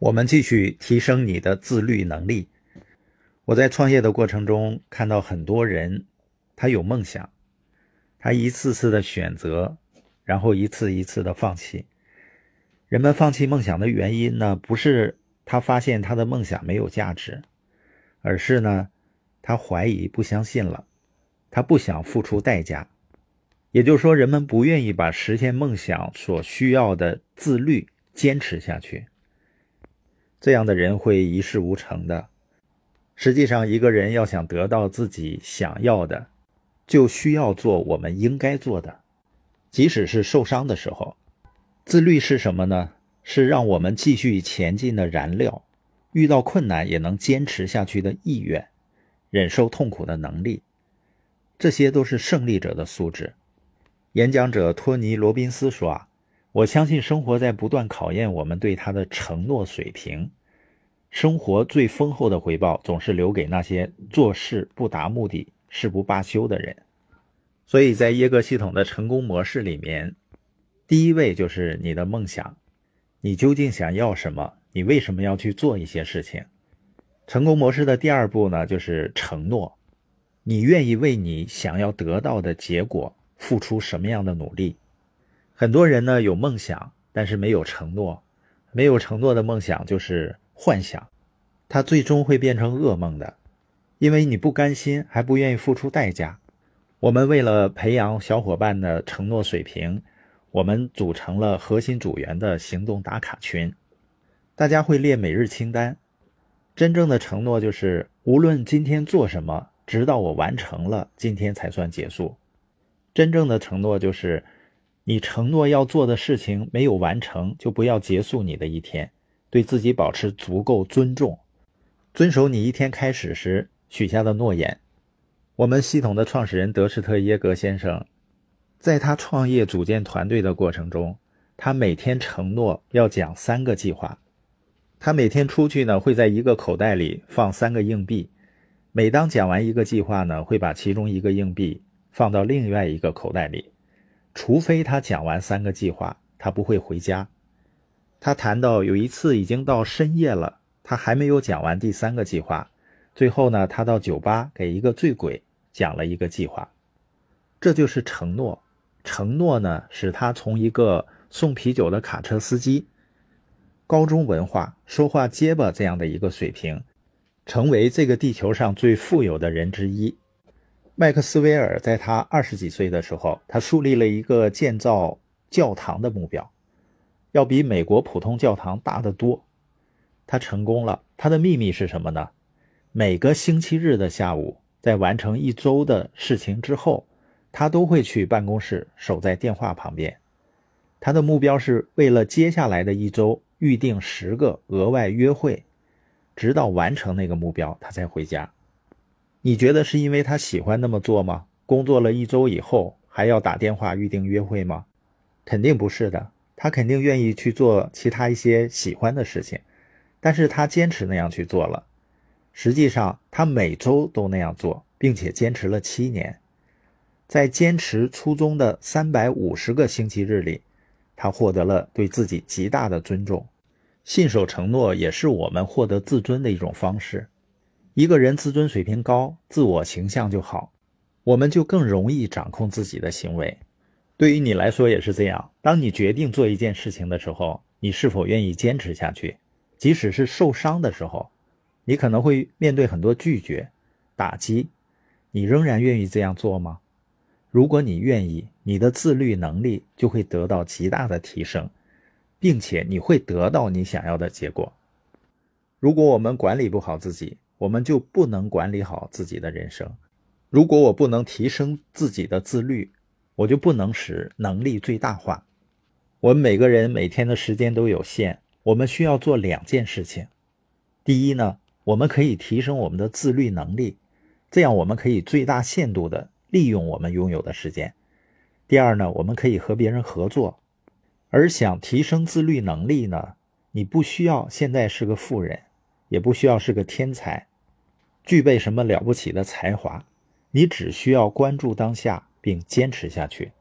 我们继续提升你的自律能力。我在创业的过程中看到很多人，他有梦想，他一次次的选择，然后一次一次的放弃。人们放弃梦想的原因呢，不是他发现他的梦想没有价值，而是呢，他怀疑、不相信了，他不想付出代价。也就是说，人们不愿意把实现梦想所需要的自律坚持下去。这样的人会一事无成的。实际上，一个人要想得到自己想要的，就需要做我们应该做的，即使是受伤的时候。自律是什么呢？是让我们继续前进的燃料，遇到困难也能坚持下去的意愿，忍受痛苦的能力。这些都是胜利者的素质。演讲者托尼·罗宾斯说：“啊。”我相信生活在不断考验我们对他的承诺水平。生活最丰厚的回报总是留给那些做事不达目的誓不罢休的人。所以在耶格系统的成功模式里面，第一位就是你的梦想。你究竟想要什么？你为什么要去做一些事情？成功模式的第二步呢，就是承诺。你愿意为你想要得到的结果付出什么样的努力？很多人呢有梦想，但是没有承诺。没有承诺的梦想就是幻想，它最终会变成噩梦的，因为你不甘心，还不愿意付出代价。我们为了培养小伙伴的承诺水平，我们组成了核心组员的行动打卡群，大家会列每日清单。真正的承诺就是，无论今天做什么，直到我完成了，今天才算结束。真正的承诺就是。你承诺要做的事情没有完成，就不要结束你的一天。对自己保持足够尊重，遵守你一天开始时许下的诺言。我们系统的创始人德施特耶格先生，在他创业组建团队的过程中，他每天承诺要讲三个计划。他每天出去呢，会在一个口袋里放三个硬币。每当讲完一个计划呢，会把其中一个硬币放到另外一个口袋里。除非他讲完三个计划，他不会回家。他谈到有一次已经到深夜了，他还没有讲完第三个计划。最后呢，他到酒吧给一个醉鬼讲了一个计划。这就是承诺。承诺呢，使他从一个送啤酒的卡车司机、高中文化、说话结巴这样的一个水平，成为这个地球上最富有的人之一。麦克斯韦尔在他二十几岁的时候，他树立了一个建造教堂的目标，要比美国普通教堂大得多。他成功了。他的秘密是什么呢？每个星期日的下午，在完成一周的事情之后，他都会去办公室守在电话旁边。他的目标是为了接下来的一周预定十个额外约会，直到完成那个目标，他才回家。你觉得是因为他喜欢那么做吗？工作了一周以后还要打电话预定约会吗？肯定不是的，他肯定愿意去做其他一些喜欢的事情，但是他坚持那样去做了。实际上，他每周都那样做，并且坚持了七年。在坚持初衷的三百五十个星期日里，他获得了对自己极大的尊重。信守承诺也是我们获得自尊的一种方式。一个人自尊水平高，自我形象就好，我们就更容易掌控自己的行为。对于你来说也是这样。当你决定做一件事情的时候，你是否愿意坚持下去？即使是受伤的时候，你可能会面对很多拒绝、打击，你仍然愿意这样做吗？如果你愿意，你的自律能力就会得到极大的提升，并且你会得到你想要的结果。如果我们管理不好自己，我们就不能管理好自己的人生。如果我不能提升自己的自律，我就不能使能力最大化。我们每个人每天的时间都有限，我们需要做两件事情。第一呢，我们可以提升我们的自律能力，这样我们可以最大限度的利用我们拥有的时间。第二呢，我们可以和别人合作。而想提升自律能力呢，你不需要现在是个富人，也不需要是个天才。具备什么了不起的才华？你只需要关注当下并坚持下去。